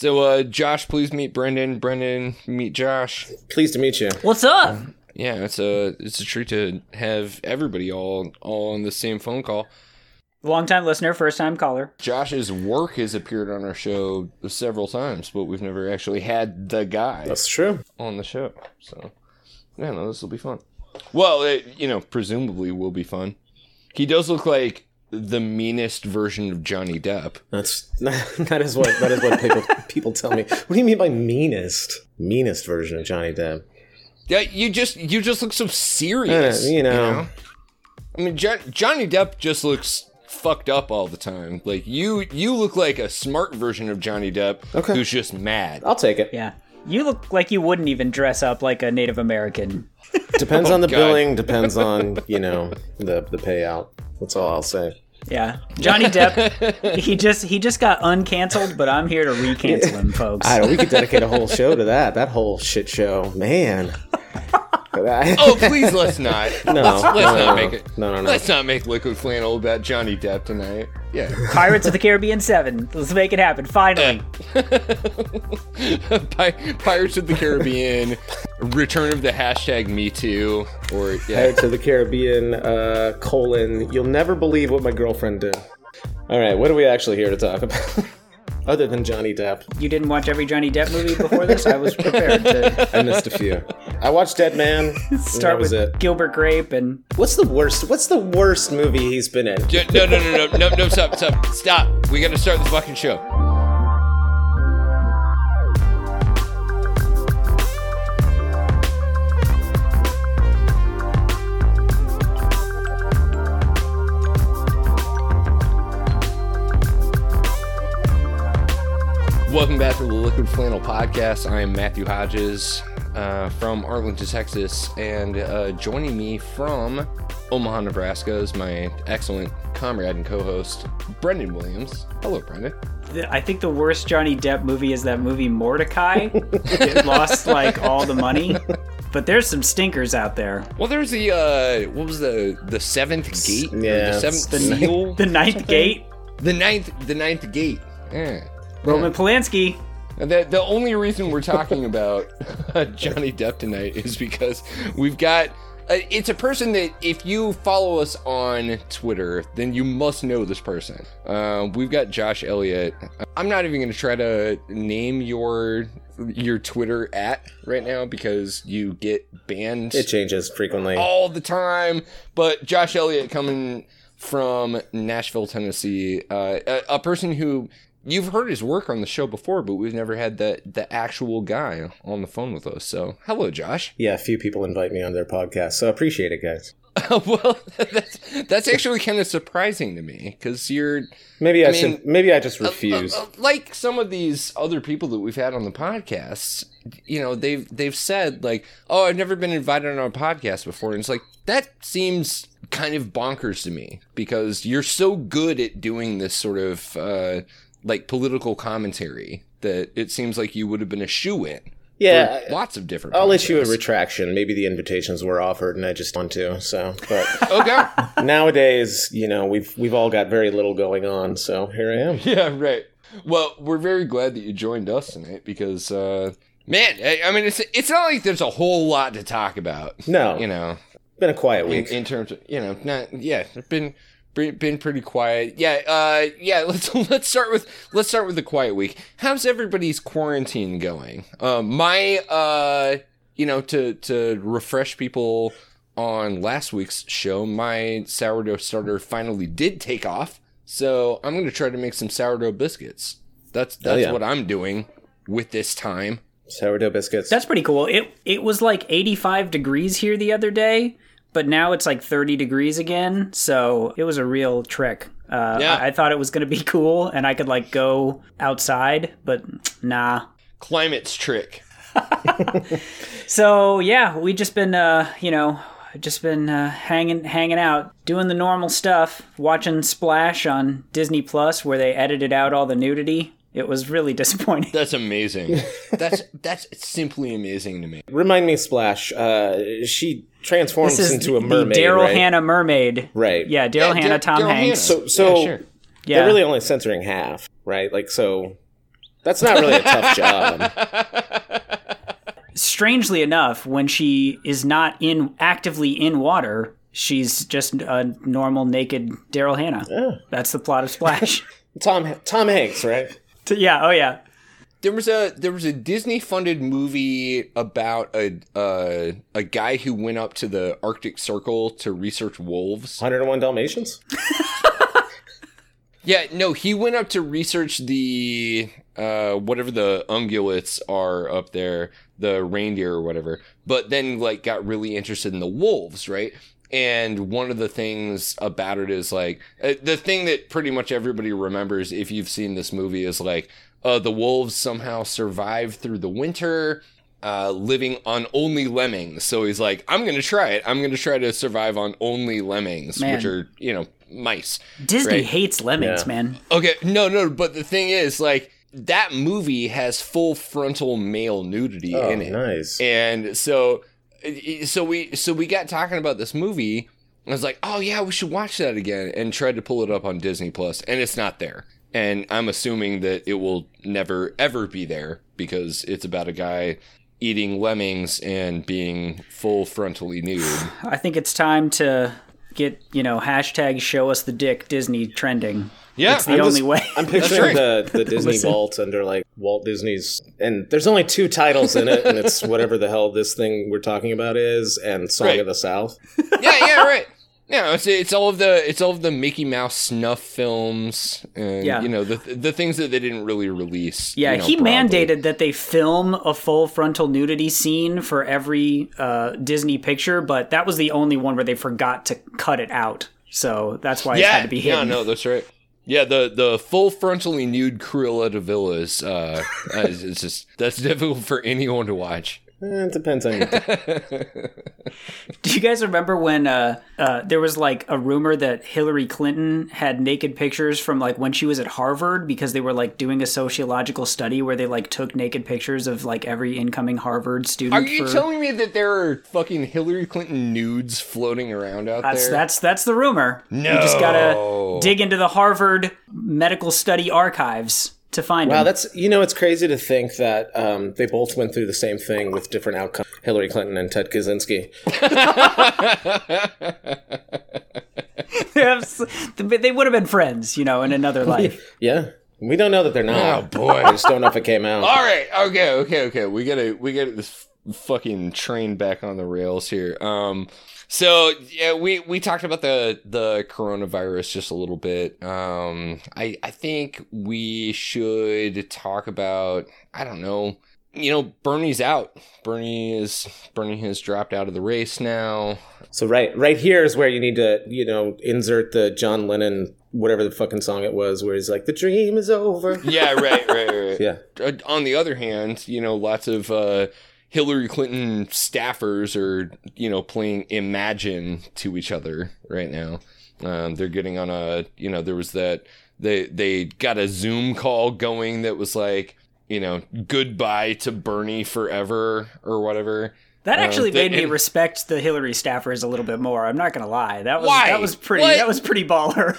So, uh, Josh, please meet Brendan. Brendan, meet Josh. Pleased to meet you. What's up? Yeah, it's a it's a treat to have everybody all all on the same phone call. Long time listener, first time caller. Josh's work has appeared on our show several times, but we've never actually had the guy That's true. on the show. So, yeah, no, this will be fun. Well, it, you know, presumably will be fun. He does look like the meanest version of Johnny Depp. That's that is what that is what people people tell me. What do you mean by meanest? Meanest version of Johnny Depp. Yeah, you just you just look so serious. Uh, you know. I mean, jo- Johnny Depp just looks fucked up all the time. Like you, you look like a smart version of Johnny Depp Okay. who's just mad. I'll take it. Yeah. You look like you wouldn't even dress up like a Native American. Depends on the God. billing. Depends on you know the the payout. That's all I'll say. Yeah. Johnny Depp, he just he just got uncanceled, but I'm here to recancel him, folks. I don't, we could dedicate a whole show to that. That whole shit show, man. Oh, please let's not. no, let's, let's no, not no, make it. No, no, no. Let's not make liquid flannel about Johnny Depp tonight. Yeah, Pirates of the Caribbean 7. Let's make it happen. Finally. Pi- Pirates of the Caribbean, Return of the hashtag Me Too, or yeah, Head to the Caribbean, uh, colon, you'll never believe what my girlfriend did. All right, what are we actually here to talk about? Other than Johnny Depp. You didn't watch every Johnny Depp movie before this? I was prepared to I missed a few. I watched Dead Man. start was with it. Gilbert Grape and What's the worst? What's the worst movie he's been in? J- no, no, no, no, no, no, stop, stop, stop. We got to start the fucking show. Welcome back to the Liquid Flannel Podcast. I am Matthew Hodges uh, from Arlington, Texas, and uh, joining me from Omaha, Nebraska is my excellent comrade and co-host Brendan Williams. Hello, Brendan. I think the worst Johnny Depp movie is that movie Mortdecai. it lost like all the money. But there's some stinkers out there. Well, there's the uh, what was the the seventh gate? Yeah, the seventh The, seal. the Ninth Gate. the ninth, the ninth gate. Yeah. Roman Polanski. And The, the only reason we're talking about Johnny Depp tonight is because we've got. Uh, it's a person that if you follow us on Twitter, then you must know this person. Uh, we've got Josh Elliott. I'm not even going to try to name your your Twitter at right now because you get banned It changes frequently. all the time. But Josh Elliott coming from Nashville, Tennessee, uh, a, a person who you've heard his work on the show before, but we've never had the the actual guy on the phone with us. So, hello, Josh. Yeah, a few people invite me on their podcast, so I appreciate it, guys. well, that's that's actually kind of surprising to me because you're Maybe I, I mean, should. Maybe I just refuse. Uh, uh, like some of these other people that we've had on the podcast, you know, they've they've said like, "Oh, I've never been invited on a podcast before," and it's like that seems kind of bonkers to me because you're so good at doing this sort of uh, like political commentary that it seems like you would have been a shoe in. yeah, lots of different. I'll issue a retraction. Maybe the invitations were offered and I just want to. So, but okay. nowadays, you know, we've we've all got very little going on. So here I am. Yeah, right. Well, we're very glad that you joined us tonight because, uh, man, I, I mean, it's it's not like there's a whole lot to talk about. No, You know, been a quiet week. in terms of you know, not yeah, it's been been been pretty quiet. Yeah, uh, yeah. Let's let's start with let's start with the quiet week. How's everybody's quarantine going? Um, my uh, you know, to to refresh people on last week's show, my sourdough starter finally did take off. So I'm gonna try to make some sourdough biscuits. That's that's yeah. what I'm doing with this time. Sourdough biscuits. That's pretty cool. It it was like 85 degrees here the other day, but now it's like 30 degrees again. So it was a real trick. Uh, Yeah. I, I thought it was going to be cool and I could like go outside, but nah. Climate's trick. So yeah, we just been uh, you know, just been uh, hanging hanging out, doing the normal stuff, watching Splash on Disney Plus where they edited out all the nudity. It was really disappointing. That's amazing. that's that's simply amazing to me. Remind me, Splash. Uh, she transforms This is into a the mermaid. Daryl right? Hannah mermaid. Right. Yeah, Daryl Yeah, Hannah, Dar- Tom Daryl Hanks. Hannah. So, so Yeah, sure. yeah. they're really only censoring half, right? Like, so That's not really a tough job. Strangely enough, when she is not in actively in water, she's just a normal naked Daryl Hannah. Yeah. That's the plot of Splash. Tom Tom Hanks, right? yeah, oh yeah. There was a there was a Disney funded movie about a uh, a guy who went up to the Arctic Circle to research wolves. 101 Dalmatians. Yeah, no, he went up to research the uh whatever the ungulates are up there, the reindeer or whatever. But then like got really interested in the wolves, right? And one of the things about it is like uh, the thing that pretty much everybody remembers if you've seen this movie is like uh the wolves somehow survive through the winter uh, living on only lemmings. So he's like, I'm going to try it. I'm going to try to survive on only lemmings, Man. which are, you know, mice. Disney Right. hates lemmings, Yeah. man. Okay, no, no, but the thing is, like, that movie has full frontal male nudity Oh, in it, nice. and so, so we, so we got talking about this movie. I was like, oh yeah, we should watch that again, and tried to pull it up on Disney Plus, and it's not there. And I'm assuming that it will never ever be there because it's about a guy eating lemmings and being full frontally nude. I think it's time to get, you know, hashtag show us the dick Disney trending. Yeah, It's the I'm only just- way. I'm picturing right. the, the Disney Listen. vault under like Walt Disney's, and there's only two titles in it, and it's whatever the hell this thing we're talking about is, and Song Right. of the South. yeah, yeah, right. Yeah, it's it's all of the it's all of the Mickey Mouse snuff films, and Yeah. you know the the things that they didn't really release. Yeah, you know, he mandated that they film a full frontal nudity scene for every uh, Disney picture, but that was the only one where they forgot to cut it out. So that's why it had to be yeah, no, that's right. Yeah, the the full frontally nude Cruella de Vil is uh, uh, it's it's just that's difficult for anyone to watch. Eh, it depends on. Your, Do you guys remember when uh, uh, there was like a rumor that Hillary Clinton had naked pictures from like when she was at Harvard because they were like doing a sociological study where they like took naked pictures of like every incoming Harvard student. Are you for- telling me that there are fucking Hillary Clinton nudes floating around out That's there? that's that's the rumor. no. You just gotta dig into the Harvard medical study archives to find wow, them. that's you know, it's crazy to think that um, they both went through the same thing with different outcomes. Hillary Clinton and Ted Kaczynski. Yes, they would have been friends, you know, in another life. Yeah, we don't know that they're not. Oh, boy. I just don't know if it came out. All right, okay, okay, okay. We gotta we gotta this fucking train back on the rails here. Um, so yeah, we we talked about the the coronavirus just a little bit. Um, I I think we should talk about I don't know. You know, Bernie's out. Bernie is Bernie has dropped out of the race now. So right, right here is where you need to, you know, insert the John Lennon, whatever the fucking song it was, where he's like, "The dream is over." Yeah, right, right, right. Yeah. Uh, on the other hand, you know, lots of uh, Hillary Clinton staffers are, you know, playing Imagine to each other right now. Um, they're getting on a, you know, there was that they they got a Zoom call going that was like, you know, goodbye to Bernie forever or whatever. That Uh, actually they- made me and- respect the Hillary staffers a little bit more. I'm not gonna lie. That was Why? that was pretty. What? That was pretty baller.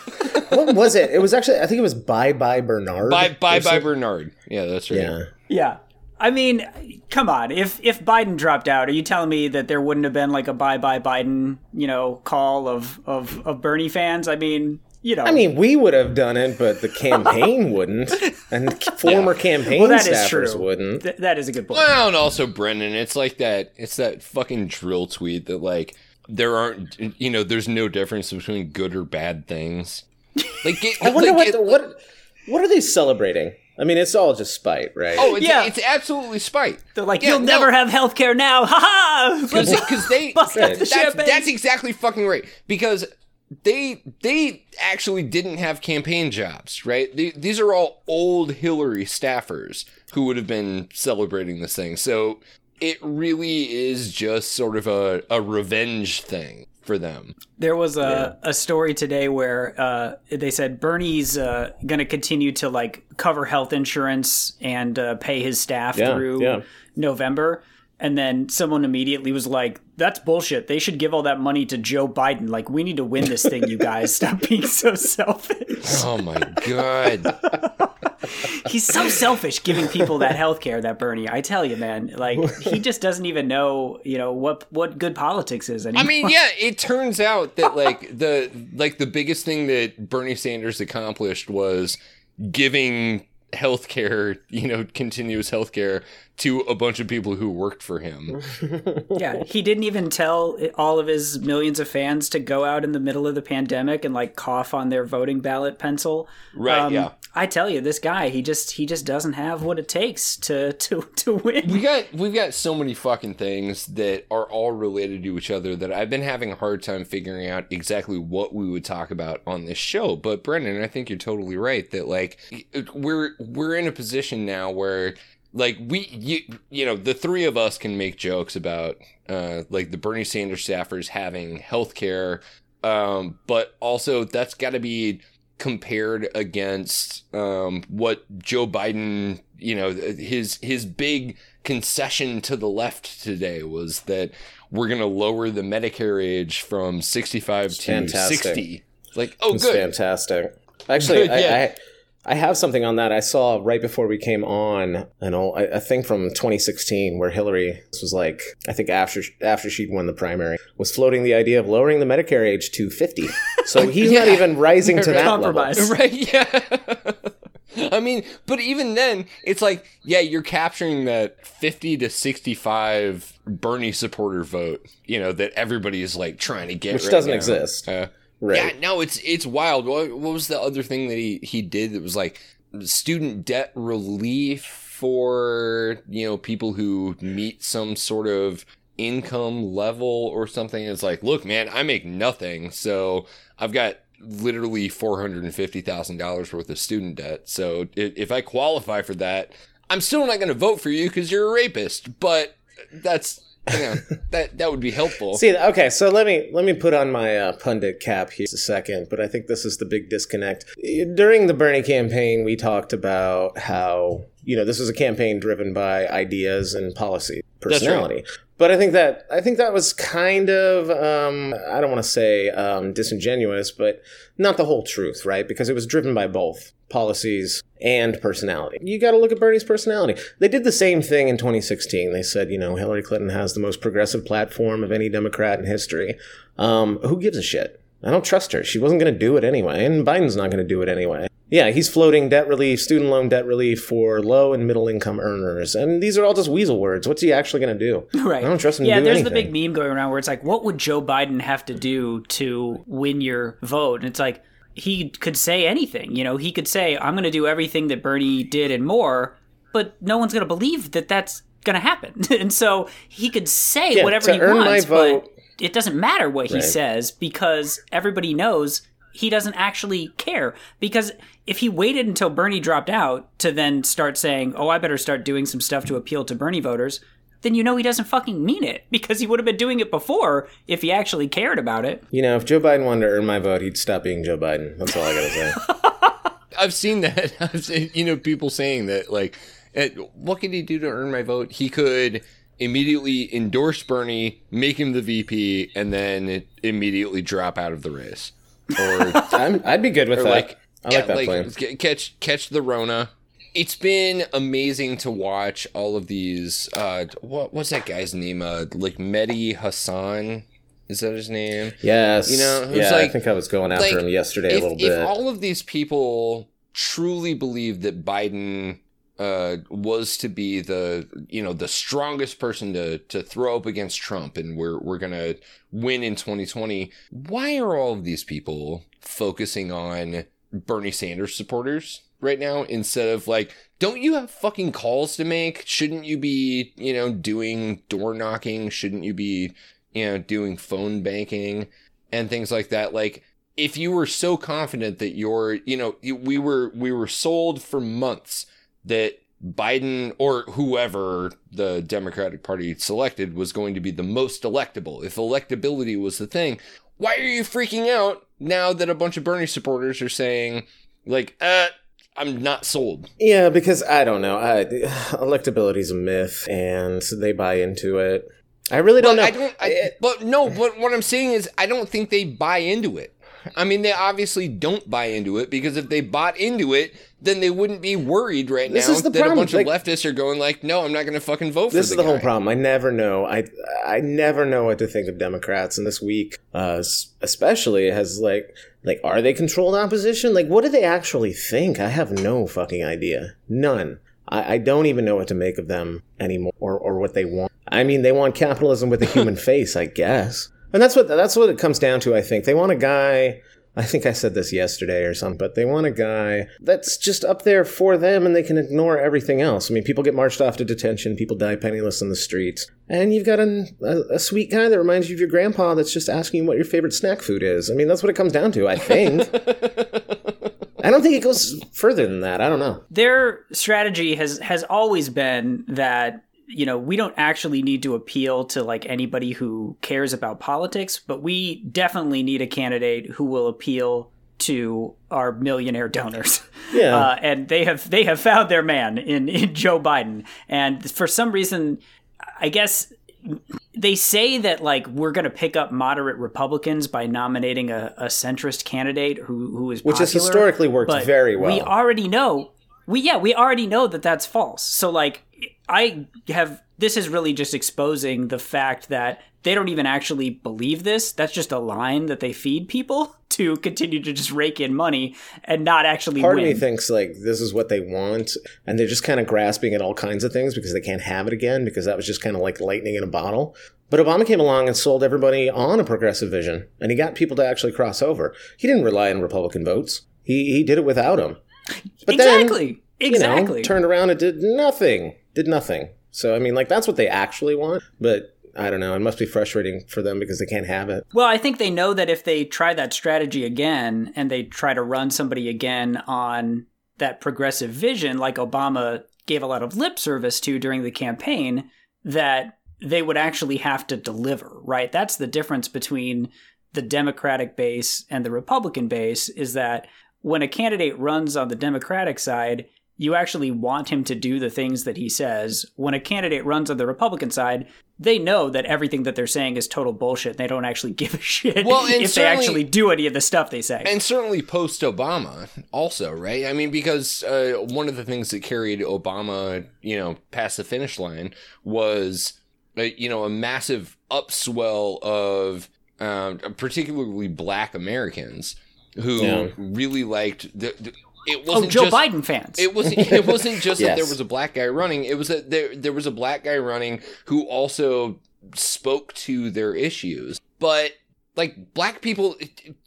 what was it? It was actually, I think it was Bye Bye Bernard. Bye bye bye. Bernard. Yeah, that's right. Yeah. yeah. I mean, come on. If if Biden dropped out, are you telling me that there wouldn't have been like a bye bye Biden, you know, call of of of Bernie fans? I mean, you know. I mean, we would have done it, but the campaign wouldn't, and former campaign well, that is staffers true. wouldn't. Th- that is a good point. Well, and also Brendan, it's like that. It's that fucking drill tweet that like there aren't, you know, there's no difference between good or bad things. Like, it, I wonder like, what, it- the, what what are they celebrating? I mean, it's all just spite, right? Oh, it's, Yeah. it's absolutely spite. They're like, Yeah, you'll no. never have health care now. Ha ha! because they Bust out the that's, that's exactly fucking right because they they actually didn't have campaign jobs right The- these are all old hillary staffers who would have been celebrating this thing so it really is just sort of a, a revenge thing for them There was a, a story today where uh, they said Bernie's uh, going to continue to like cover health insurance and uh, pay his staff Yeah, through yeah. November. And then someone immediately was like, "That's bullshit. They should give all that money to Joe Biden. Like, we need to win this thing, you guys. Stop being so selfish." oh my god He's so selfish giving people that health care, that Bernie. I tell you, man. Like he just doesn't even know, you know, what what good politics is anymore. I mean, yeah, it turns out that like the like the biggest thing that Bernie Sanders accomplished was giving healthcare, you know, continuous healthcare to a bunch of people who worked for him. yeah, he didn't even tell all of his millions of fans to go out in the middle of the pandemic and like cough on their voting ballot pencil. Right, Um, yeah. I tell you, this guy, he just he just doesn't have what it takes to to to win. We got we've got so many fucking things that are all related to each other that I've been having a hard time figuring out exactly what we would talk about on this show. But Brendan, I think you're totally right that like we're we're in a position now where like we you you know the three of us can make jokes about uh like the Bernie Sanders staffers having health care um but also that's got to be compared against um what Joe Biden you know his his big concession to the left today was that we're going to lower the Medicare age from 65 to fantastic. 60 like oh It's good fantastic. Actually, Yeah. I, I I have something on that. I saw right before we came on an old, a a thing from 2016 where Hillary this was like I think after after she'd won the primary was floating the idea of lowering the Medicare age to 50. So he's not even rising to that level. Right, yeah. I mean, but even then, it's like, yeah, you're capturing that 50 to 65 Bernie supporter vote, you know, that everybody is like trying to get Which right doesn't now. exist. Uh, Right. Yeah, no, it's it's wild. What, what was the other thing that he he did that was like student debt relief for, you know, people who meet some sort of income level or something? It's like, look, man, I make nothing, so I've got literally four hundred and fifty thousand dollars worth of student debt. So if, if I qualify for that, I'm still not going to vote for you because you're a rapist. But that's you know that that would be helpful. See, okay, so let me let me put on my uh, pundit cap here a second, but I think this is the big disconnect. During the Bernie campaign, we talked about how you know this was a campaign driven by ideas and policy, personality. But I think that I think that was kind of um, I don't want to say um, disingenuous, but not the whole truth, right? Because it was driven by both policies and personality. You got to look at Bernie's personality. They did the same thing in 2016. They said, you know, Hillary Clinton has the most progressive platform of any Democrat in history. Um, who gives a shit? I don't trust her. She wasn't going to do it anyway, and Biden's not going to do it anyway. Yeah, he's floating debt relief, student loan debt relief for low and middle income earners, and these are all just weasel words. What's he actually going to do? Right. I don't trust him yeah, to do there's anything. the big meme going around where it's like, what would Joe Biden have to do to win your vote? And it's like, he could say anything. You know, he could say, I'm going to do everything that Bernie did and more, but no one's going to believe that that's going to happen. and so he could say Yeah, whatever to he earn my wants, vote- but it doesn't matter what he Right. says because everybody knows he doesn't actually care. Because if he waited until Bernie dropped out to then start saying, oh, I better start doing some stuff to appeal to Bernie voters, then you know he doesn't fucking mean it because he would have been doing it before if he actually cared about it. You know, if Joe Biden wanted to earn my vote, he'd stop being Joe Biden. That's all I got to say. I've seen that. I've seen, you know, people saying that, like, eh, what could he do to earn my vote? He could immediately endorse Bernie, make him the VP, and then immediately drop out of the race. Or, I'm, I'd be good with that. like, I like that like, plan. catch catch the Rona. It's been amazing to watch all of these. Uh, what what's that guy's name? Uh, like Mehdi Hasan. Is that his name? Yes. You know, yeah, I think I was going after like, him yesterday if, a little bit. if bit. all of these people truly believe that Biden uh, was to be the you know the strongest person to to throw up against Trump, and we're we're gonna win in 2020, why are all of these people focusing on Bernie Sanders supporters right now instead of like? Don't you have fucking calls to make? Shouldn't you be, you know, doing door knocking? Shouldn't you be, you know, doing phone banking and things like that? Like, if you were so confident that you're, you know, we were we were sold for months that Biden or whoever the Democratic Party selected was going to be the most electable. If electability was the thing, why are you freaking out now that a bunch of Bernie supporters are saying, like, uh, I'm not sold. Yeah, because I don't know. I, electability is a myth, and they buy into it. I really don't But know. I don't. I, but no. But what I'm saying is, I don't think they buy into it. I mean, they obviously don't buy into it because if they bought into it, then they wouldn't be worried right This now is the that problem, a bunch like- of leftists are going like, "No, I'm not going to fucking vote for this is the whole guy." problem. I never know. I I never know what to think of Democrats. And this week, uh, especially, has like like are they controlled opposition? Like, what do they actually think? I have no fucking idea. None. I, I don't even know what to make of them anymore, or or what they want. I mean, they want capitalism with a human face, I guess. And that's what that's what it comes down to. I think they want a guy. I think I said this yesterday or something, but they want a guy that's just up there for them and they can ignore everything else. I mean, people get marched off to detention, people die penniless in the streets, and you've got an, a, a sweet guy that reminds you of your grandpa that's just asking you what your favorite snack food is. I mean, that's what it comes down to, I think. I don't think it goes further than that. I don't know. Their strategy has has always been that you know we don't actually need to appeal to like anybody who cares about politics, but we definitely need a candidate who will appeal to our millionaire donors. Yeah. Uh, and they have they have found their man in, in Joe Biden. And for some reason, I guess they say that like we're going to pick up moderate Republicans by nominating a, a centrist candidate who who is Which has historically worked very well. We already know. We yeah, we already know that that's false. So like I have this is really just exposing the fact that they don't even actually believe this. That's just a line that they feed people to continue to just rake in money and not actually Part win. of me thinks like this is what they want, and they're just kind of grasping at all kinds of things because they can't have it again because that was just kind of like lightning in a bottle. But Obama came along and sold everybody on a progressive vision, and he got people to actually cross over. He didn't rely on Republican votes. He he did it without them. But exactly. then, exactly. you know, turned around and did nothing. Did nothing. So I mean, like that's what they actually want. But I don't know. It must be frustrating for them because they can't have it. Well, I think they know that if they try that strategy again and they try to run somebody again on that progressive vision, like Obama gave a lot of lip service to during the campaign, that they would actually have to deliver, right? That's the difference between the Democratic base and the Republican base is that when a candidate runs on the Democratic side, you actually want him to do the things that he says. When a candidate runs on the Republican side, they know that everything that they're saying is total bullshit. They don't actually give a shit Well, if they actually do any of the stuff they say. And certainly post Obama, also, right? I mean, because uh, one of the things that carried Obama, you know, past the finish line was, uh, you know, a massive upswell of um, particularly black Americans who Yeah. really liked the. the it oh, wasn't Joe just, Biden fans. It wasn't. It wasn't just that there was a black guy running. It was that there there was a black guy running who also spoke to their issues. But like black people,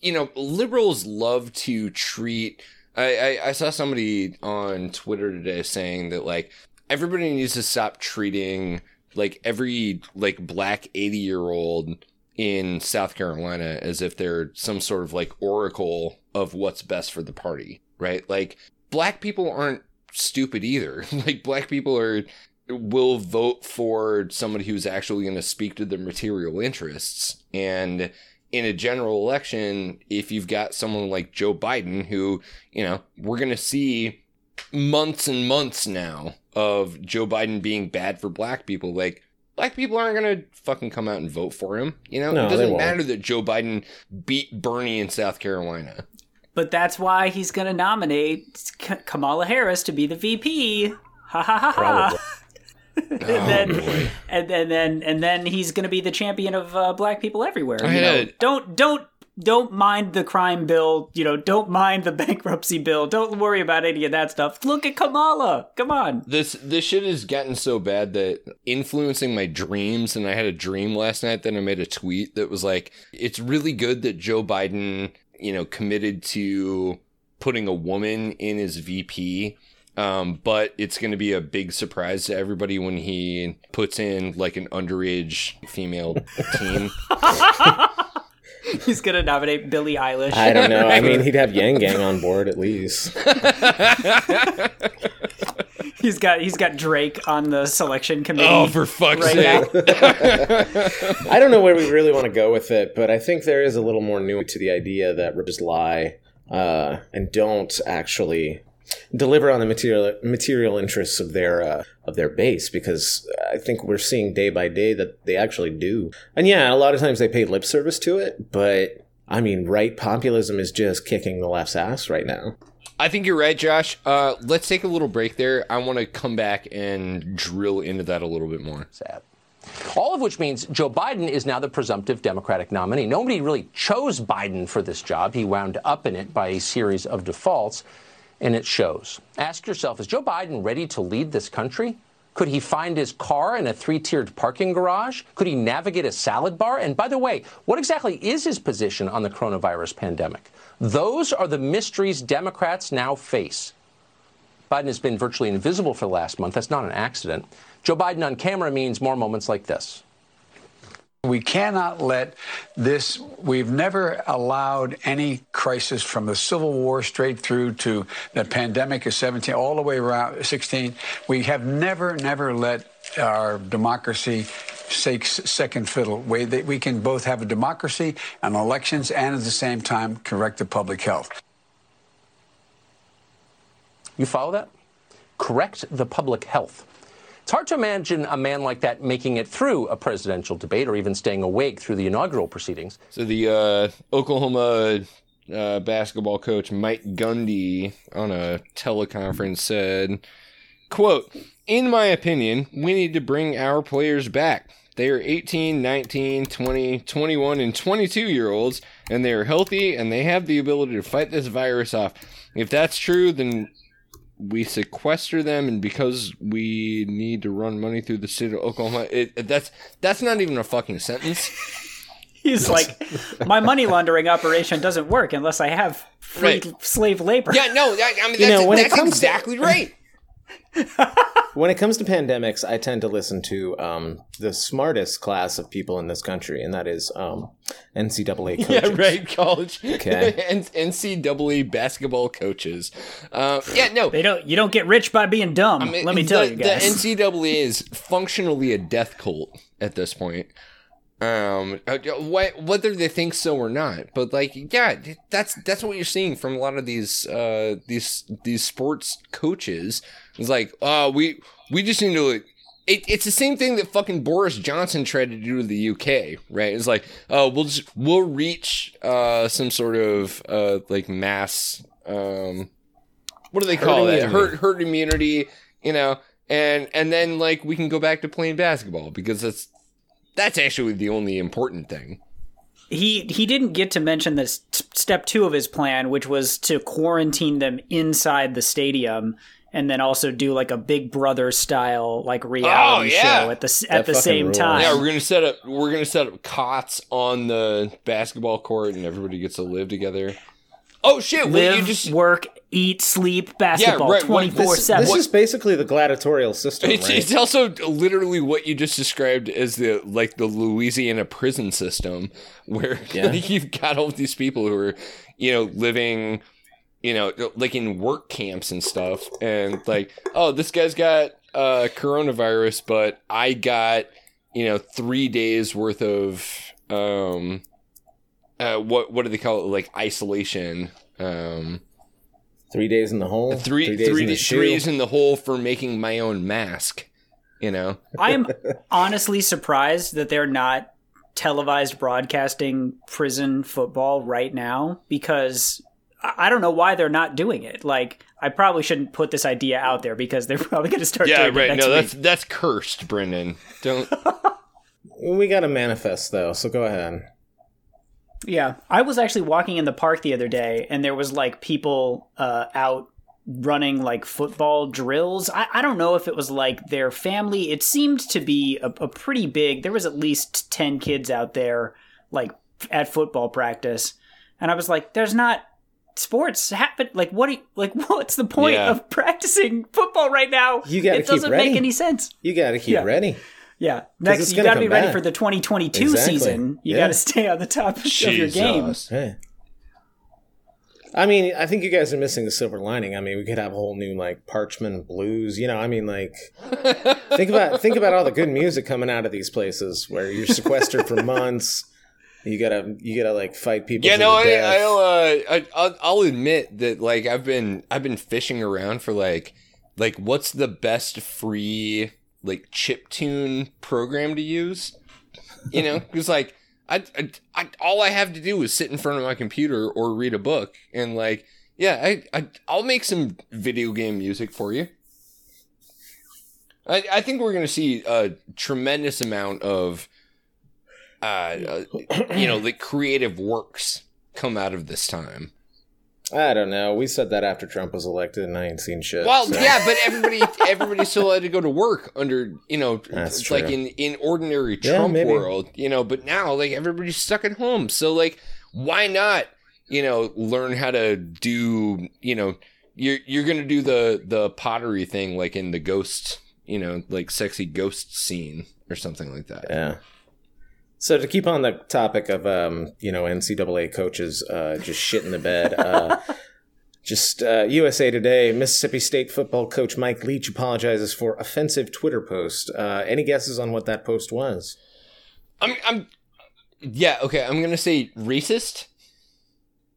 you know, liberals love to treat. I, I I saw somebody on Twitter today saying that like everybody needs to stop treating like every like black eighty year old in South Carolina as if they're some sort of like oracle of what's best for the party, right? Like black people aren't stupid either. like black people are will vote for somebody who's actually going to speak to their material interests and in a general election if you've got someone like Joe Biden who, you know, we're going to see months and months now of Joe Biden being bad for black people like black people aren't going to fucking come out and vote for him. You know, No, it doesn't matter that Joe Biden beat Bernie in South Carolina. But that's why he's going to nominate K- Kamala Harris to be the VP. Ha ha ha ha. Probably. and Oh, then, and then, then, and then he's going to be the champion of uh, black people everywhere. I you know? Don't, don't, don't mind the crime bill. You know, don't mind the bankruptcy bill. Don't worry about any of that stuff. Look at Kamala. Come on. This this shit has gotten so bad that influencing my dreams and I had a dream last night that I made a tweet that was like it's really good that Joe Biden, you know, committed to putting a woman in his VP. Um, but it's going to be a big surprise to everybody when he puts in like an underage female team. He's going to nominate Billie Eilish. I don't know. I mean, he'd have Yang Gang on board at least. He's got he's got Drake on the selection committee. oh, for fuck's Right sake! I don't know where we really want to go with it, but I think there is a little more new to the idea that we just lie uh, and don't actually deliver on the material material interests of their uh, of their base because I think we're seeing day by day that they actually do. And yeah, a lot of times they pay lip service to it, but I mean, right populism is just kicking the left's ass right now. I think you're right, Josh. Uh, let's take a little break there. I want to come back and drill into that a little bit more. Sad. All of which means Joe Biden is now the presumptive Democratic nominee. Nobody really chose Biden for this job. He wound up in it by a series of defaults, and it shows. Ask yourself is Joe Biden ready to lead this country? Could he find his car in a three tiered parking garage? Could he navigate a salad bar? And by the way, what exactly is his position on the coronavirus pandemic? Those are the mysteries Democrats now face. Biden has been virtually invisible for the last month. That's not an accident. Joe Biden on camera means more moments like this. We cannot let this, we've never allowed any crisis from the Civil War straight through to the pandemic of 17, all the way around 16. We have never, never let our democracy take second fiddle. We, we can both have a democracy and elections and at the same time correct the public health. You follow that? Correct the public health. Hard to imagine a man like that making it through a presidential debate or even staying awake through the inaugural proceedings. So the uh, Oklahoma uh, basketball coach Mike Gundy on a teleconference said, quote, in my opinion, we need to bring our players back. They are 18, 19, 20, 21, and 22 year olds, and they are healthy and they have the ability to fight this virus off. If that's true, then we sequester them, and because we need to run money through the state of Oklahoma, it, it that's that's not even a fucking sentence. He's like, my money laundering operation doesn't work unless I have free Right. slave labor. Yeah, no, that, I mean You that's, know, when it that's comes to- exactly right. When it comes to pandemics, I tend to listen to um, the smartest class of people in this country, and that is um, NCAA coaches. Yeah, right. College, Okay. N- NCAA basketball coaches. Uh, yeah, no. They don't. You don't get rich by being dumb. I mean, Let me tell the, you guys. the NCAA is functionally a death cult at this point. Um, uh, whether they think so or not, but like, yeah, that's that's what you're seeing from a lot of these uh these these sports coaches. It's like, uh, we we just need to. Like, it, it's the same thing that fucking Boris Johnson tried to do to the UK, right? It's like, oh, we'll just we'll reach uh some sort of uh like mass um what do they call Herd that? immunity. Herd herd immunity, you know, and and then like we can go back to playing basketball because that's that's actually the only important thing. he he didn't get to mention this s- step two of his plan, which was to quarantine them inside the stadium. And then also do like a Big Brother style like oh, reality Oh, yeah. show at the s- That at the same rules. time. Yeah, we're gonna set up we're gonna set up cots on the basketball court and everybody gets to live together. Oh shit! Well, Live, you just work, eat, sleep, basketball, right, twenty four seven. this is basically the gladiatorial system, It's, right? it's also literally what you just described as the like the Louisiana prison system, where Yeah. you've got all these people who are, you know, living, you know, like in work camps and stuff, and like, oh, this guy's got uh, coronavirus, but I got, you know, three days worth of, um, uh, what what do they call it? Like isolation. Um, three days in the hole, three three days three in the shoe. three days in the hole for making my own mask. You know. I'm honestly surprised that they're not televised broadcasting prison football right now because I I don't know why they're not doing it. Like, I probably shouldn't put this idea out there because they're probably going to start Yeah, doing right. next No, week. that's that's cursed, Brendan. Don't. We got a manifest though, so go ahead. Yeah, I was actually walking in the park the other day, and there was like people uh, out running like football drills. I, I don't know if it was like their family. It seemed to be a, a pretty big. There was at least ten kids out there, like at football practice, and I was like, "There's not." Sports happen like what? Do you, like what's the point Yeah. of practicing football right now? You gotta it keep doesn't make any sense. You got to keep Yeah. ready. Yeah, next you got to be ready back. for the 2022 Exactly. season. You Yeah. got to stay on the top of your game. Hey. I mean, I think you guys are missing the silver lining. I mean, we could have a whole new like Parchman Blues. You know, I mean, like think about think about all the good music coming out of these places where you're sequestered for months. You gotta you gotta like fight people. Yeah, to no, the I, death. I'll, uh, I, I'll, I'll admit that like I've been I've been fishing around for like like what's the best free like chip tune program to use. You know, because like I, I, I all I have to do is sit in front of my computer or read a book, and like, yeah, I, I I'll make some video game music for you. I, I think we're to see a tremendous amount of, uh, uh, you know, the creative works come out of this time. I don't know. We said that after Trump was elected, and I ain't seen shit. Well, so. yeah, but everybody, everybody still had to go to work under, you know, That's it's like true. in in ordinary Trump maybe. world, you know. But now, like everybody's stuck at home, so like, why not, you know, learn how to do, you know, you're you're gonna do the the pottery thing like in the ghost, you know, like sexy ghost scene or something like that. Yeah. So to keep on the topic of um, you know NCAA coaches uh, just shit in the bed, uh, just uh, USA Today, Mississippi State football coach Mike Leach apologizes for offensive Twitter post. Uh, any guesses on what that post was? I'm I'm yeah okay. I'm gonna say racist.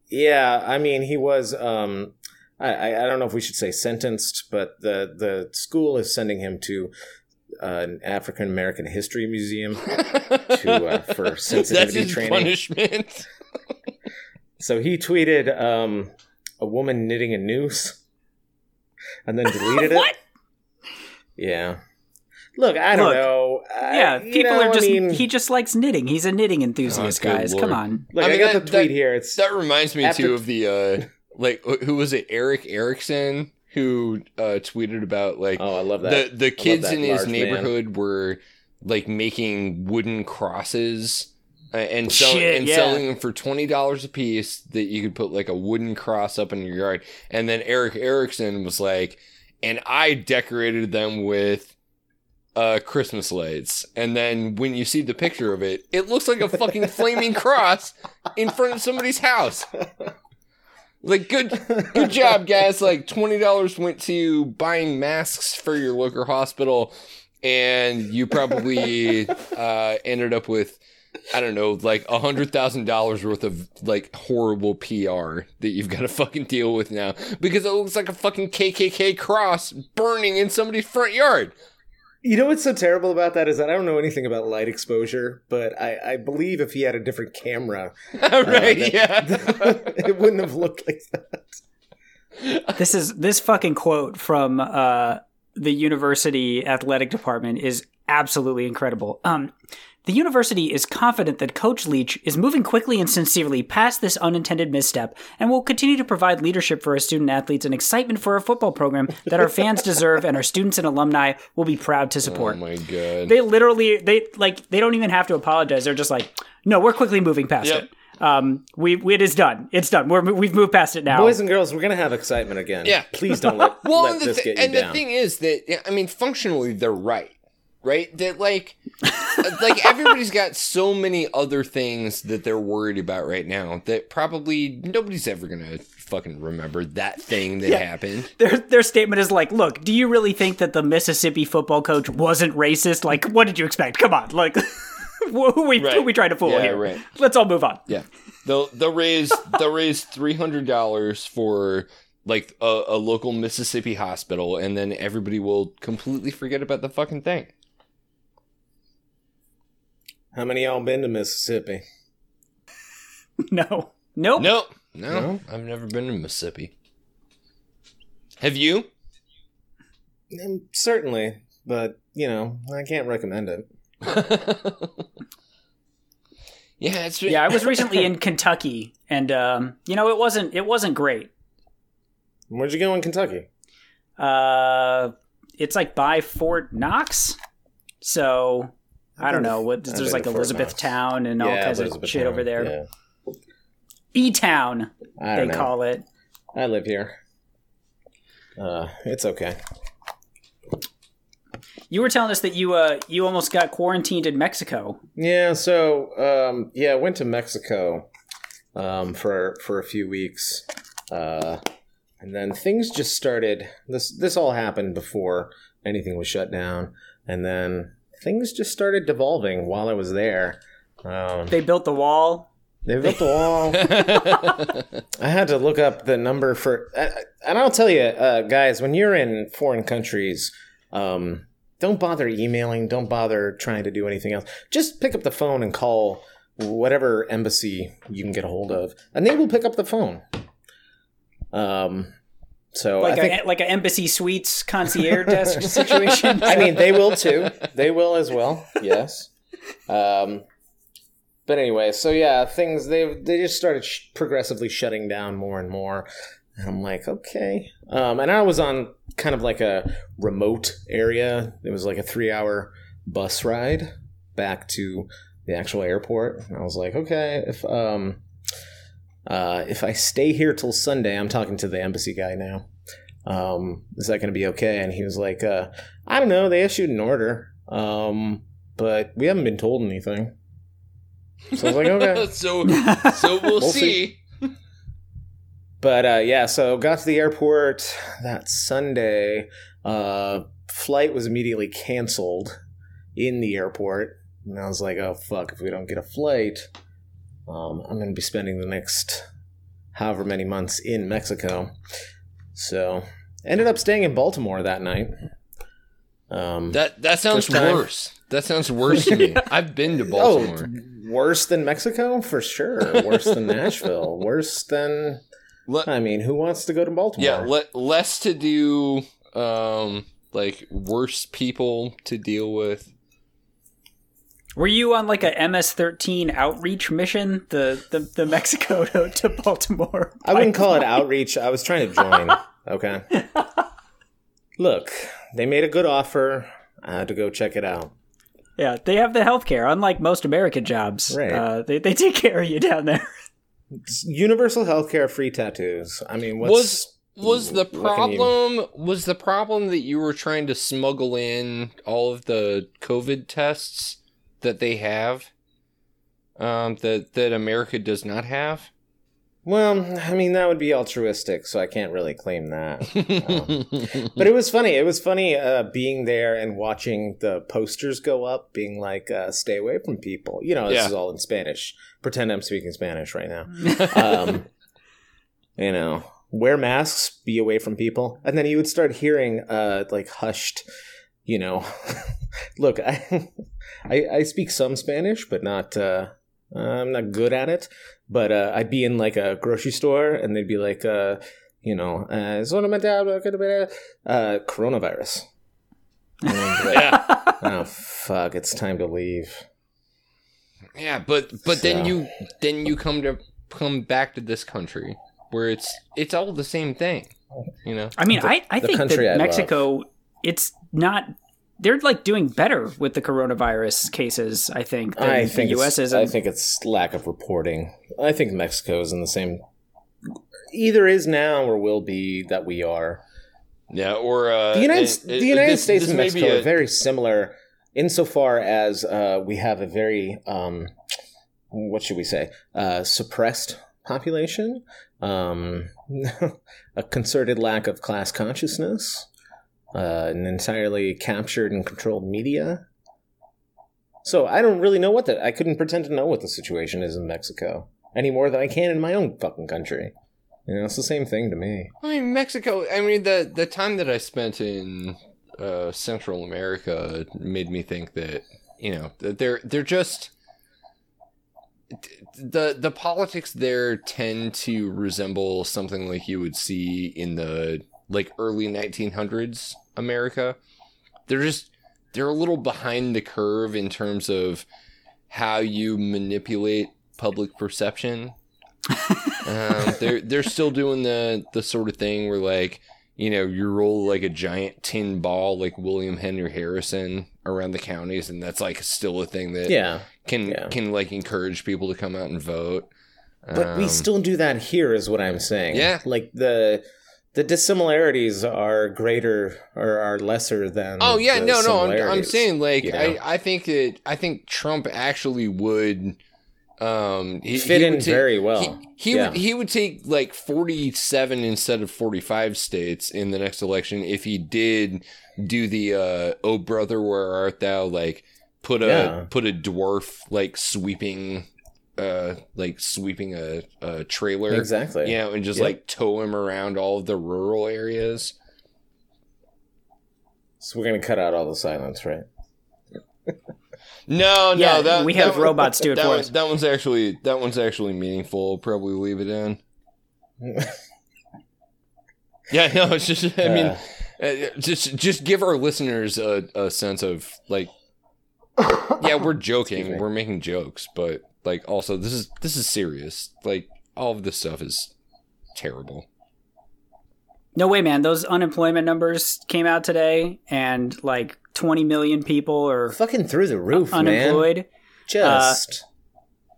Yeah, I mean he was. Um, I I don't know if we should say sentenced, but the the school is sending him to an African American history museum to uh, for That's sensitivity his training. punishment. So he tweeted um, a woman knitting a noose and then deleted it. Yeah. Look, I don't Look, know. Yeah, you people know, are just. I mean, he just likes knitting. He's a knitting enthusiast, Oh, guys. lord. Come on. look, I I, mean, got that- the tweet that- here. It's That reminds me After- too of the uh like who was it Erick Erickson who uh tweeted about like oh, I love that. the the kids in his large man. neighborhood were like making wooden crosses uh, and sell, Shit, and yeah. selling them for twenty dollars a piece that you could put like a wooden cross up in your yard and then Erick Erickson was like and I decorated them with uh Christmas lights and then when you see the picture of it it looks like a fucking flaming cross in front of somebody's house like good good job guys like $20 went to buying masks for your local hospital and you probably uh ended up with I don't know, like a hundred thousand dollars worth of like horrible PR that you've got to fucking deal with now because it looks like a fucking KKK cross burning in somebody's front yard. You know what's so terrible about that is that I don't know anything about light exposure, but I, I believe if he had a different camera, uh, right? that- yeah. it wouldn't have looked like that. This is this fucking quote from uh, the university athletic department is absolutely incredible. Um, the university is confident that Coach Leach is moving quickly and sincerely past this unintended misstep and will continue to provide leadership for our student athletes and excitement for our football program that our fans deserve and our students and alumni will be proud to support. Oh support. my god. they literally they like they don't even have to apologize. They're just like, no, we're quickly moving past Yep. it. Um, we it is done. It's done. We're we've moved past it now. Boys and girls, we're gonna have excitement again. Yeah. Please don't let, well, let and, the, this thi- get you and down. the thing is that I mean, functionally, they're right, right? That like, like everybody's got so many other things that they're worried about right now that probably nobody's ever gonna fucking remember that thing that happened. their their statement is like, look, do you really think that the Mississippi football coach wasn't racist? Like, what did you expect? Come on, like, who we who are we trying to fool Yeah, here? right. Let's all move on. Yeah, they'll they'll raise they'll raise three hundred dollars for like a, a local Mississippi hospital, and then everybody will completely forget about the fucking thing. How many of y'all been to Mississippi? No, nope. No, no, No? I've never been to Mississippi. Have you? Um, certainly, but you know, I can't recommend it. yeah, it's Yeah, I was recently in Kentucky, and um, you know, it wasn't it wasn't great. Where'd you go in Kentucky? Uh, it's like by Fort Knox, so I don't know what. There's like to Fort Elizabeth Knox. Town and all kinds of shit over there. Yeah. E Town, they know. call it. I live here. Uh, it's okay. You were telling us that you uh you almost got quarantined in Mexico. Yeah, so um, yeah, I went to Mexico um, for for a few weeks, uh, and then things just started. This this all happened before anything was shut down, and then things just started devolving while I was there. Um, They built the wall. they built the wall. I had to look up the number for, I- I- and I'll tell you, uh, guys, when you're in foreign countries, um, don't bother emailing. Don't bother trying to do anything else. Just pick up the phone and call whatever embassy you can get a hold of, and they will pick up the phone. Um, so like I think, a like an embassy suites concierge desk situation. I mean, they will too. They will as well. Yes. Um, but anyway, so yeah, things they they just started sh- progressively shutting down more and more, and I'm like, okay. Um, and I was on kind of like a remote area. It was like a three hour bus ride back to the actual airport. And I was like, okay, if um, uh, if I stay here till Sunday, I'm talking to the embassy guy now. Um, is that going to be okay? And he was like, uh, I don't know. They issued an order, um, but we haven't been told anything. So I was like, okay. so so we'll, We'll see. see. But uh, yeah, so got to the airport that Sunday. Uh, flight was immediately canceled in the airport, and I was like, "Oh fuck! If we don't get a flight, um, I'm going to be spending the next however many months in Mexico." So ended up staying in Baltimore that night. Um, That that sounds worse. That sounds worse to me. I've been to Baltimore. oh, Baltimore. worse than Mexico for sure. Worse than Nashville. Worse than Le- I mean, who wants to go to Baltimore? yeah, le- less to do. Um, like worse people to deal with. Were you on like a MS-13 outreach mission, the the, the Mexico to, to Baltimore? I wouldn't call it outreach. I was trying to join. Okay. Look, they made a good offer. I had to go check it out. Yeah, they have the healthcare. Unlike most American jobs, Right. uh, they they take care of you down there. It's universal healthcare, free tattoos. I mean, what's was was the what you- problem was the problem that you were trying to smuggle in all of the COVID tests that they have um, that that America does not have? well, I mean, that would be altruistic, so I can't really claim that. Um, but it was funny. It was funny uh, being there and watching the posters go up, being like, uh, "Stay away from people." You know, this Yeah. is all in Spanish. Pretend I'm speaking Spanish right now. um, you know, wear masks, be away from people, and then you would start hearing uh, like hushed. You know, look, I, I I speak some Spanish, but not. Uh, I'm not good at it. But uh, I'd be in like a grocery store, and they'd be like, uh, you know, uh, solamente hablo de- uh, coronavirus. And I'd be like, yeah, oh fuck! It's time to leave. yeah, but but then you then you come to come back to this country where it's it's all the same thing, you know. I mean, I, I think country I that love. Mexico, it's not. They're like doing better with the coronavirus cases. I think than I think the U.S. it's, is. I think it's lack of reporting. I think Mexico is in the same. Either is now or will be that we are. Yeah, or uh, The United, and- the United this- States this and Mexico a- are very similar insofar as uh, we have a very um, what should we say uh, suppressed population, um, a concerted lack of class consciousness, uh, an entirely captured and controlled media. So I don't really know what the I couldn't pretend to know what the situation is in Mexico any more than I can in my own fucking country. You know, it's the same thing to me. I mean, Mexico. I mean, the the time that I spent in uh, Central America made me think that you know they're they're just the the politics there tend to resemble something like you would see in the like early 1900s America. They're just they're a little behind the curve in terms of how you manipulate public perception um, they're they're still doing the the sort of thing where like you know you roll like a giant tin ball like William Henry Harrison around the counties, and that's like still a thing that Yeah. can yeah. can like encourage people to come out and vote. But we Um, still do that here, is what I'm saying. Yeah. like the the dissimilarities are greater or are lesser than. Oh yeah, no, no. I'm, I'm saying like you know? I, I think that I think Trump actually would um he, Fit he in take- very well. He, he Yeah. would he would take like 47 instead of 45 states in the next election if he did do the uh oh brother where art thou like put a Yeah. put a dwarf like sweeping uh like sweeping a, a trailer exactly. you know and just Yep. like tow him around all of the rural areas So we're gonna cut out all the silence, right? No, no, Yeah, that we that have one- robots do it that for us. That one's actually that one's actually meaningful. I'll probably leave it in. yeah, no, it's just I mean, uh, just just give our listeners a, a sense of like, yeah, we're joking, we're making jokes, but like also this is this is serious. Like all of this stuff is terrible. No way, man. Those unemployment numbers came out today, and like 20 million people are Fucking through the roof, man. unemployed. Just uh,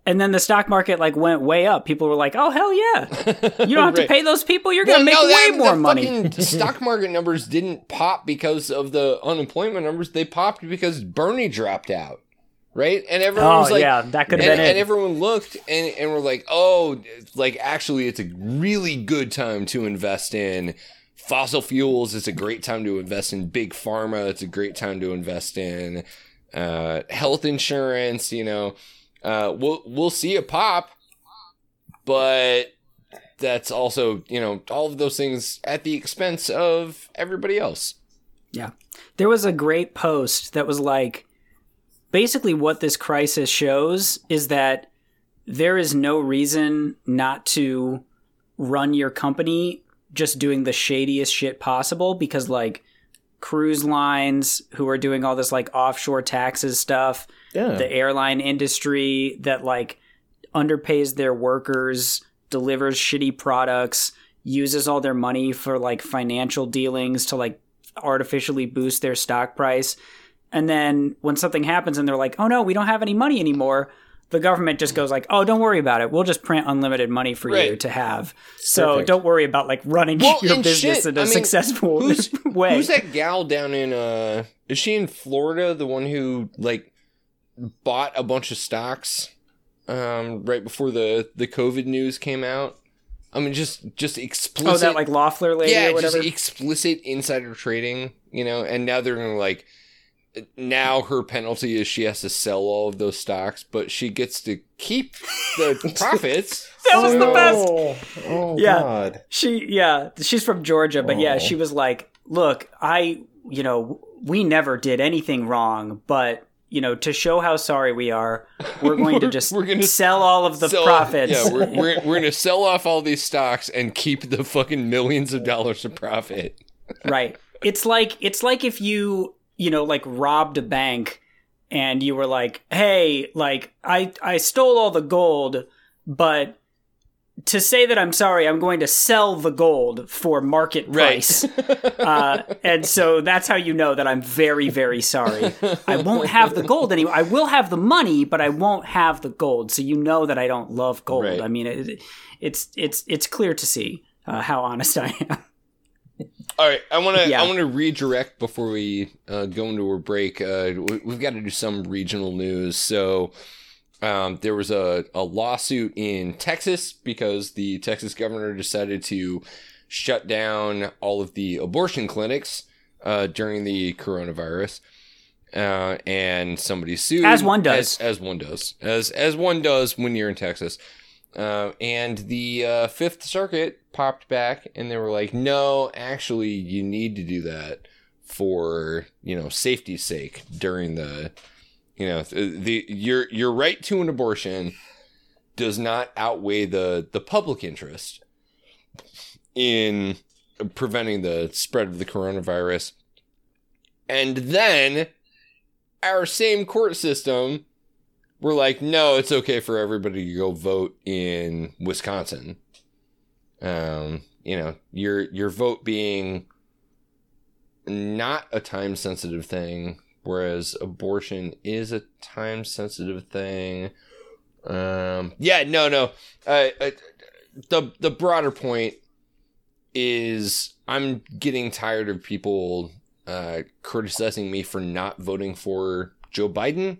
And then the stock market like went way up. People were like, "Oh hell yeah! You don't have to pay those people. You're gonna make no, way that- more the money." fucking stock market numbers didn't pop because of the unemployment numbers. They popped because Bernie dropped out, right? And everyone Oh was like, yeah, that could have been it. and everyone looked and and were like, oh, like actually, it's a really good time to invest in fossil fuels. It's a great time to invest in big pharma. It's a great time to invest in uh, health insurance. You know, uh, we'll we'll see a pop, but that's also you know all of those things at the expense of everybody else. Yeah. There was a great post that was like basically what this crisis shows is that there is no reason not to run your company just doing the shadiest shit possible because like cruise lines who are doing all this like offshore taxes stuff, yeah. the airline industry that like underpays their workers, delivers shitty products, uses all their money for like financial dealings to like artificially boost their stock price. And then when something happens and they're like, "Oh no, we don't have any money anymore." The government just goes like, "Oh, don't worry about it. We'll just print unlimited money for you to have." So Perfect. don't worry about like running Well, your business shit, in a I mean, successful Who's way. who's that gal down in uh is she in Florida, the one who like bought a bunch of stocks um right before the the COVID news came out? I mean just just explicit Oh, that like Loeffler lady yeah, or whatever. just explicit insider trading, you know, and now they're gonna like now her penalty is she has to sell all of those stocks, but she gets to keep the profits. that was the best. Oh, oh Yeah. God. She yeah, she's from Georgia, but yeah, Oh. she was like, "Look, I, you know, we never did anything wrong, but you know, to show how sorry we are, we're going to We're- just we're gonna sell all of the sell- profits." Yeah, we're, we're, we're gonna sell off all these stocks and keep the fucking millions of dollars of profit. right. It's like it's like if you, you know, like robbed a bank and you were like, "Hey, like I I stole all the gold, but to say that I'm sorry, I'm going to sell the gold for market Right. price." uh, and so that's how you know that I'm very, very sorry. I won't have the gold anymore. I will have the money, but I won't have the gold. So you know that I don't love gold. Right. I mean, it, it's it's it's clear to see uh, how honest I am. All right, I want to Yeah. I want to redirect before we uh, go into a break. Uh, we, we've got to do some regional news. So um, there was a, a lawsuit in Texas because the Texas governor decided to shut down all of the abortion clinics uh, during the coronavirus. Uh, and somebody sued As one does. as, as one does as as one does when you're in Texas. Uh, and the uh, Fifth Circuit popped back, and they were like, "No, actually, you need to do that for you know safety's sake during the you know the, your your right to an abortion does not outweigh the the public interest in preventing the spread of the coronavirus." And then our same court system we're like, no, it's okay for everybody to go vote in Wisconsin. Um, you know, your your vote being not a time sensitive thing, whereas abortion is a time sensitive thing. Um, yeah, no, no. Uh, the the broader point is I'm getting tired of people uh, criticizing me for not voting for Joe Biden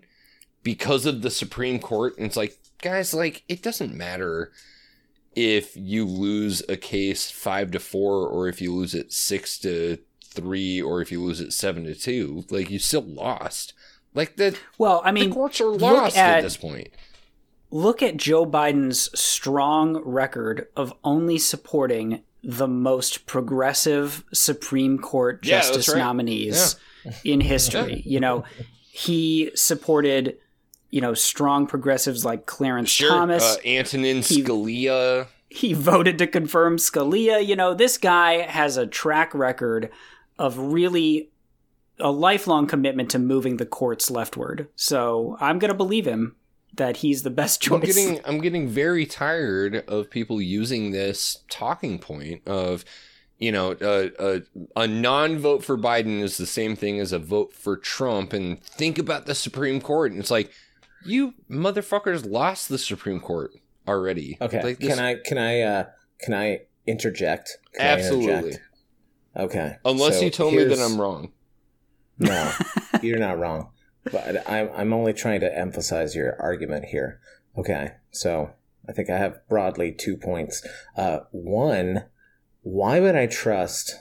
because of the Supreme Court. And it's like, guys, like, it doesn't matter if you lose a case five to four or if you lose it six to three or if you lose it seven to two. Like, you still lost. Like, the, Well, I the mean, courts are lost at, at- this point. look at Joe Biden's strong record of only supporting the most progressive Supreme Court Yeah, justice right. nominees in history. You know, he supported, you know, strong progressives like Clarence Sure, Thomas. uh, Antonin Scalia. he voted to confirm Scalia. You know, this guy has a track record of really a lifelong commitment to moving the courts leftward. So I'm going to believe him that he's the best choice. I'm getting I'm getting very tired of people using this talking point of you know a a, a non-vote for Biden is the same thing as a vote for Trump and think about the Supreme Court and it's like you motherfuckers lost the Supreme Court already. Okay. Like, this- can I can I uh can I interject? Can I Absolutely. interject? Okay. Unless So you told me that I'm wrong. No, you're not wrong. But I'm I'm only trying to emphasize your argument here. Okay. So I think I have broadly two points. Uh, one, why would I trust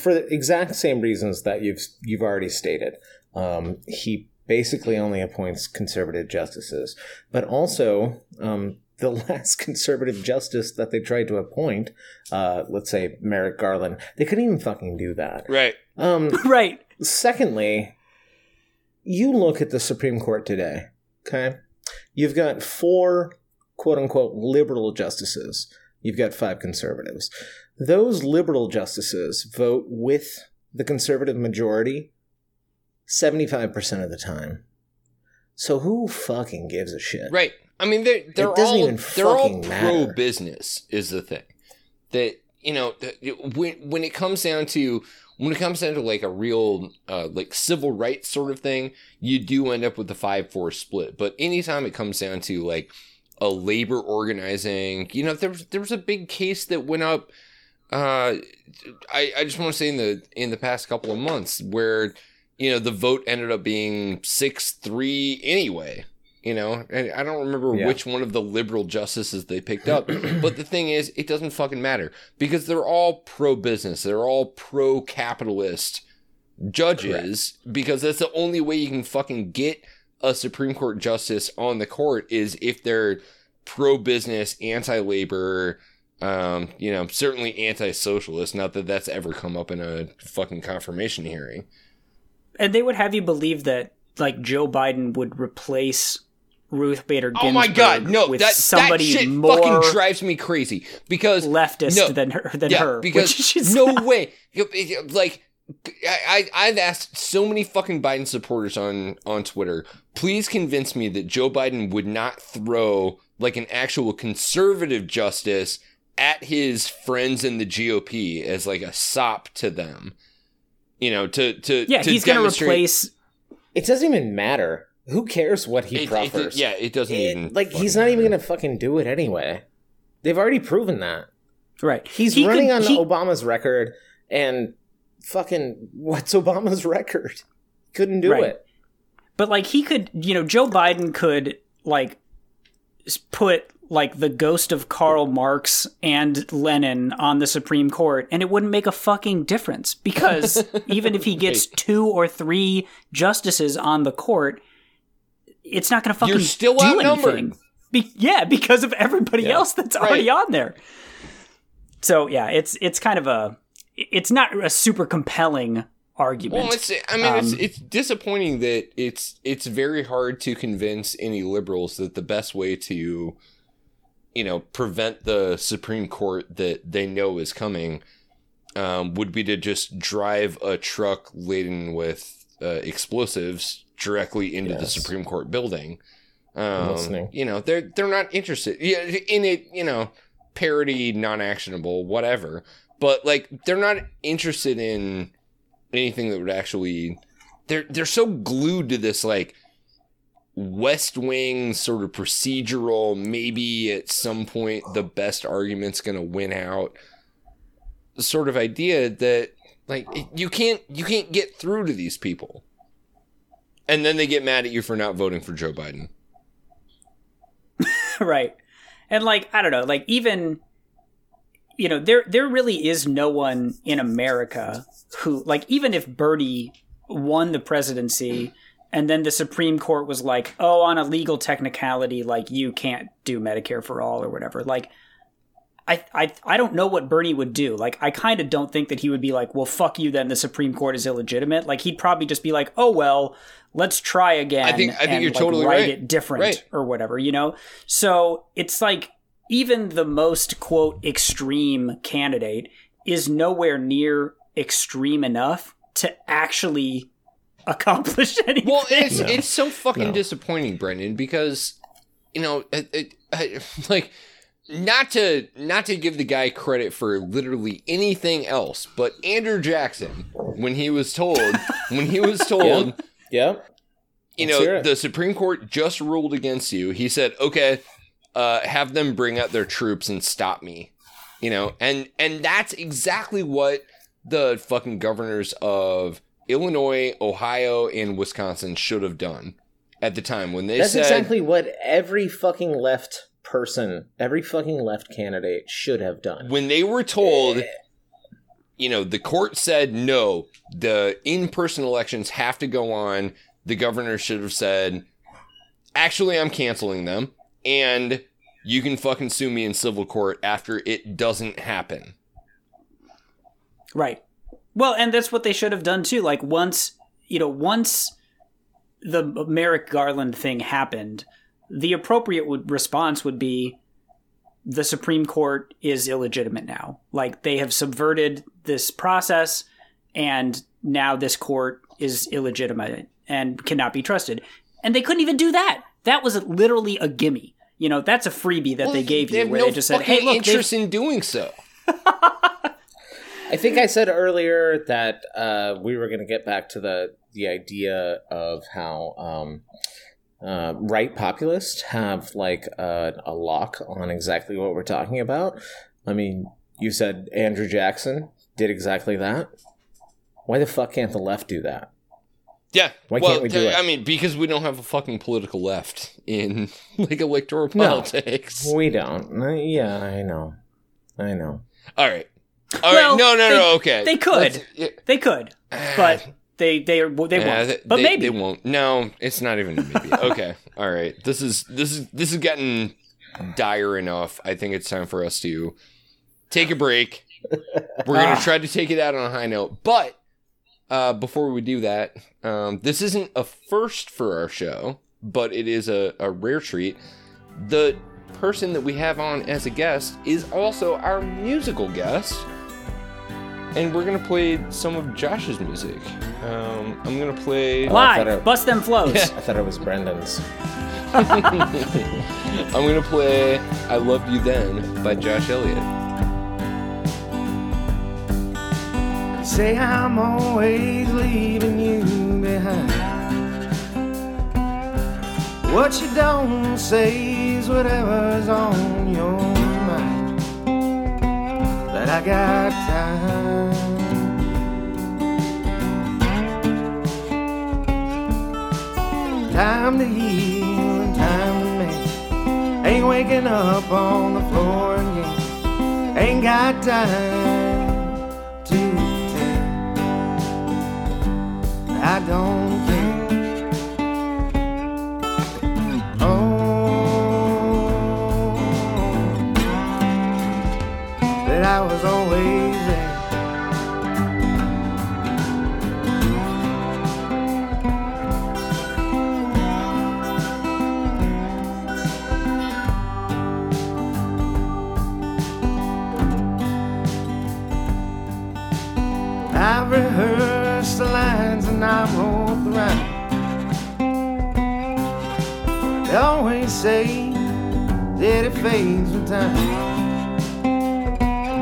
for the exact same reasons that you've you've already stated? Um, he basically only appoints conservative justices, but also um, the last conservative justice that they tried to appoint, uh, let's say Merrick Garland, they couldn't even fucking do that. Right. Um, right. Secondly, you look at the Supreme Court today, okay? You've got four quote unquote liberal justices, you've got five conservatives. Those liberal justices vote with the conservative majority 75% of the time. So who fucking gives a shit? Right. I mean, they're they're all even they're all pro business is the thing. That you know, when when it comes down to when it comes down to like a real uh, like civil rights sort of thing, you do end up with the five four split. But anytime it comes down to like a labor organizing, you know, there was there was a big case that went up. Uh, I I just want to say in the in the past couple of months where you know the vote ended up being six three anyway you know? And i don't remember Yeah. which one of the liberal justices they picked up but the thing is it doesn't fucking matter because they're all pro business they're all pro capitalist judges because that's the only way you can fucking get a supreme court justice on the court is if they're pro business anti labor um you know certainly anti socialist not that that's ever come up in a fucking confirmation hearing And they would have you believe that like Joe Biden would replace Ruth Bader Ginsburg Oh my god, no, with that somebody that shit more fucking drives me crazy because leftist no, than her than yeah, her. because no way, like I, I I've asked so many fucking Biden supporters on on Twitter, please convince me that Joe Biden would not throw like an actual conservative justice at his friends in the GOP as like a sop to them. You know, to to yeah, to he's going to replace It doesn't even matter. Who cares what he It- it- proffers? yeah, it doesn't It- even like he's fucking not even gonna fucking do it anyway. They've already proven that. right. He's He running could- on he- Obama's record, and fucking what's Obama's record? Couldn't do Right. it. But like he could, you know, Joe Biden could like put like the ghost of Karl Marx and Lenin on the Supreme Court and it wouldn't make a fucking difference because even if he gets two or three justices on the court, it's not going to fucking You're still do anything. Be- yeah, because of everybody Yeah. else that's already on there. So yeah, it's it's kind of a it's not a super compelling argument. Well, it's I mean it's Um, it's disappointing that it's it's very hard to convince any liberals that the best way to you know prevent the Supreme Court that they know is coming um, would be to just drive a truck laden with uh, explosives directly into the Supreme Court building. Um, you know they're they're not interested yeah, in it. You know, parody, non-actionable, whatever. But like they're not interested in anything that would actually they're they're so glued to this like west wing sort of procedural maybe at some point the best argument's going to win out sort of idea that like you can't you can't get through to these people. And then they get mad at you for not voting for Joe Biden. Right. And like i don't know like even you know there there really is no one in america who like even if Bernie won the presidency and then the supreme court was like oh on a legal technicality like you can't do medicare for all or whatever like I, I I don't know what Bernie would do. Like, I kind of don't think that he would be like, "Well, fuck you." Then the Supreme Court is illegitimate. Like, he'd probably just be like, "Oh well, let's try again." I think- I think and, you're like, totally write right. it different Right. or whatever, you know. So it's like even the most quote extreme candidate is nowhere near extreme enough to actually accomplish anything. Well, it's it's so fucking disappointing, Brendan, because you know, it, it, I, like not to not to give the guy credit for literally anything else, but Andrew Jackson, when he was told, when he was told, Yeah. you Let's know, the Supreme Court just ruled against you, he said, "Okay, uh, have them bring out their troops and stop me." You know, and and that's exactly what the fucking governors of Illinois, Ohio, and Wisconsin should have done at the time when they That's said exactly what every fucking left person, every fucking left candidate should have done. when they were told eh. you know the court said no the in-person elections have to go on the governor should have said actually i'm canceling them and you can fucking sue me in civil court after it doesn't happen Right. Well, and that's what they should have done too. Like once, you know, once the Merrick Garland thing happened, the appropriate would, response would be the Supreme Court is illegitimate now. Like they have subverted this process and now this court is illegitimate and cannot be trusted. And they couldn't even do that. That was literally a gimme. You know, that's a freebie that they gave you where no they just said, "Hey, look, interest in doing so I think I said earlier that uh, we were going to get back to the the idea of how um, uh, right populists have like a, a lock on exactly what we're talking about. I mean, you said Andrew Jackson did exactly that. Why the fuck can't the left do that? yeah Why well can't we do th- it? i mean because we don't have a fucking political left in like electoral No. politics We don't. Uh, Yeah, I know. I know. all right all right Well, no no they- no okay they could. Yeah. They could, but they they are they Yeah, won't. they- but maybe they won't. No, it's not even a maybe. okay, all right. This is this is this is getting dire enough. I think it's time for us to take a break. We're gonna Ah. try to take it out on a high note, but uh, before we do that, um, this isn't a first for our show, but it is a, a rare treat. The person that we have on as a guest is also our musical guest. And we're gonna play some of Josh's music. Um, I'm gonna play. Oh, I thought it- bust them flows. I thought it was Brendan's. I'm gonna play "I Loved You Then" by Josh Elliott. Say I'm always leaving you behind. What you don't say is whatever's on your mind. But I got time. Time to heal and time to mend. Ain't waking up on the floor again. Ain't got time to pretend I don't and I wrote the rhyme. They always say that it fades with time.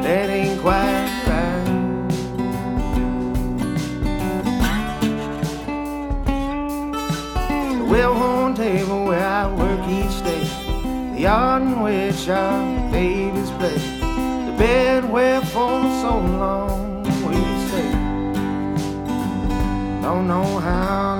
That ain't quite right. The well-worn table where I work each day. The yard in which our babies play. The bed where for so long Don't know how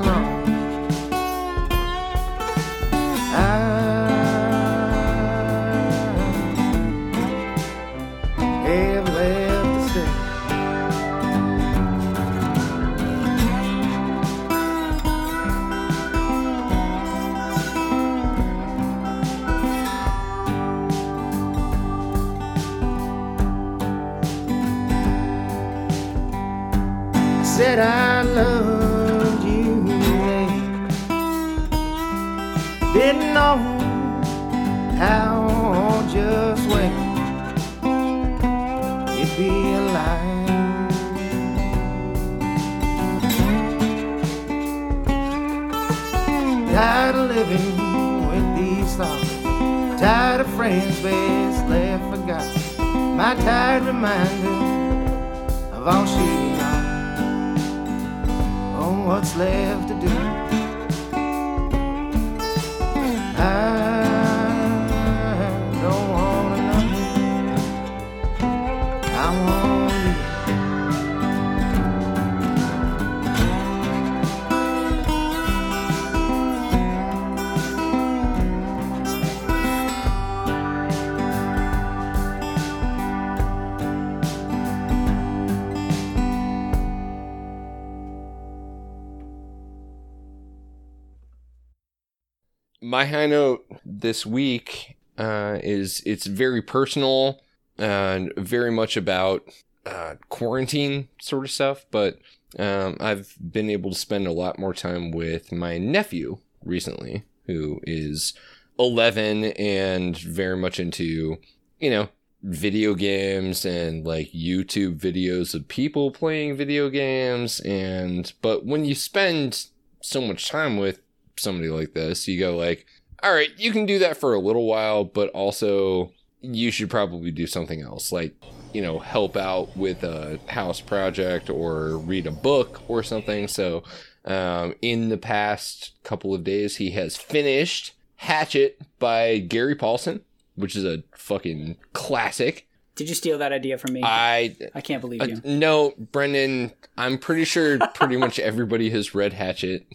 this week uh, is it's very personal and very much about uh, quarantine sort of stuff. But um, I've been able to spend a lot more time with my nephew recently, who is 11 and very much into, you know, video games and like YouTube videos of people playing video games. And, but when you spend so much time with somebody like this, you go like, all right, you can do that for a little while, but also you should probably do something else, like you know, help out with a house project or read a book or something. So, um, in the past couple of days, he has finished Hatchet by Gary Paulsen, which is a fucking classic. Did you steal that idea from me? I I can't believe uh, you. no, Brendan. I'm pretty sure pretty much everybody has read Hatchet.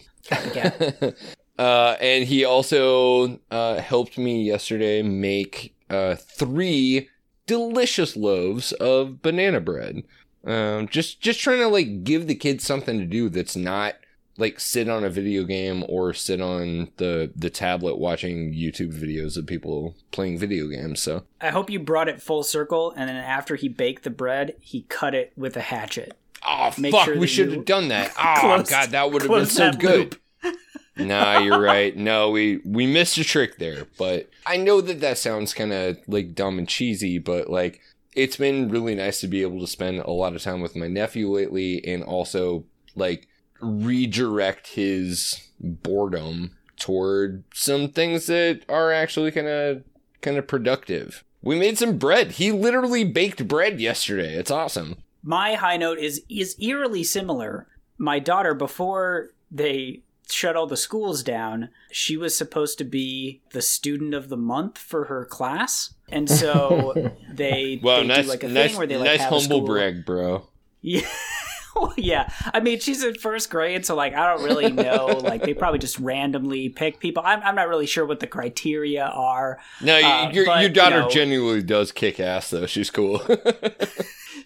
Yeah. uh, and he also uh, helped me yesterday make uh, three delicious loaves of banana bread. Um, just just trying to like give the kids something to do that's not like sit on a video game or sit on the the tablet watching YouTube videos of people playing video games. So I hope you brought it full circle, and then after he baked the bread, he cut it with a hatchet. Oh Make fuck, sure we should have done that. Oh closed- god, that would have been so good. loop. Nah, you're right. No, we we missed a trick there, but I know that that sounds kind of like dumb and cheesy, but like it's been really nice to be able to spend a lot of time with my nephew lately and also like redirect his boredom toward some things that are actually kind of kind of productive. We made some bread. He literally baked bread yesterday. It's awesome. My high note is is eerily similar. My daughter, before they shut all the schools down, she was supposed to be the student of the month for her class, and so they Wow, they nice, do like a nice, thing where they like nice have a humble school- brag, bro. Yeah. Well, yeah. I mean, she's in first grade, so like I don't really know. like they probably just randomly pick people. I'm, I'm not really sure what the criteria are. No, Uh, your but, your daughter you know- genuinely does kick ass though. She's cool.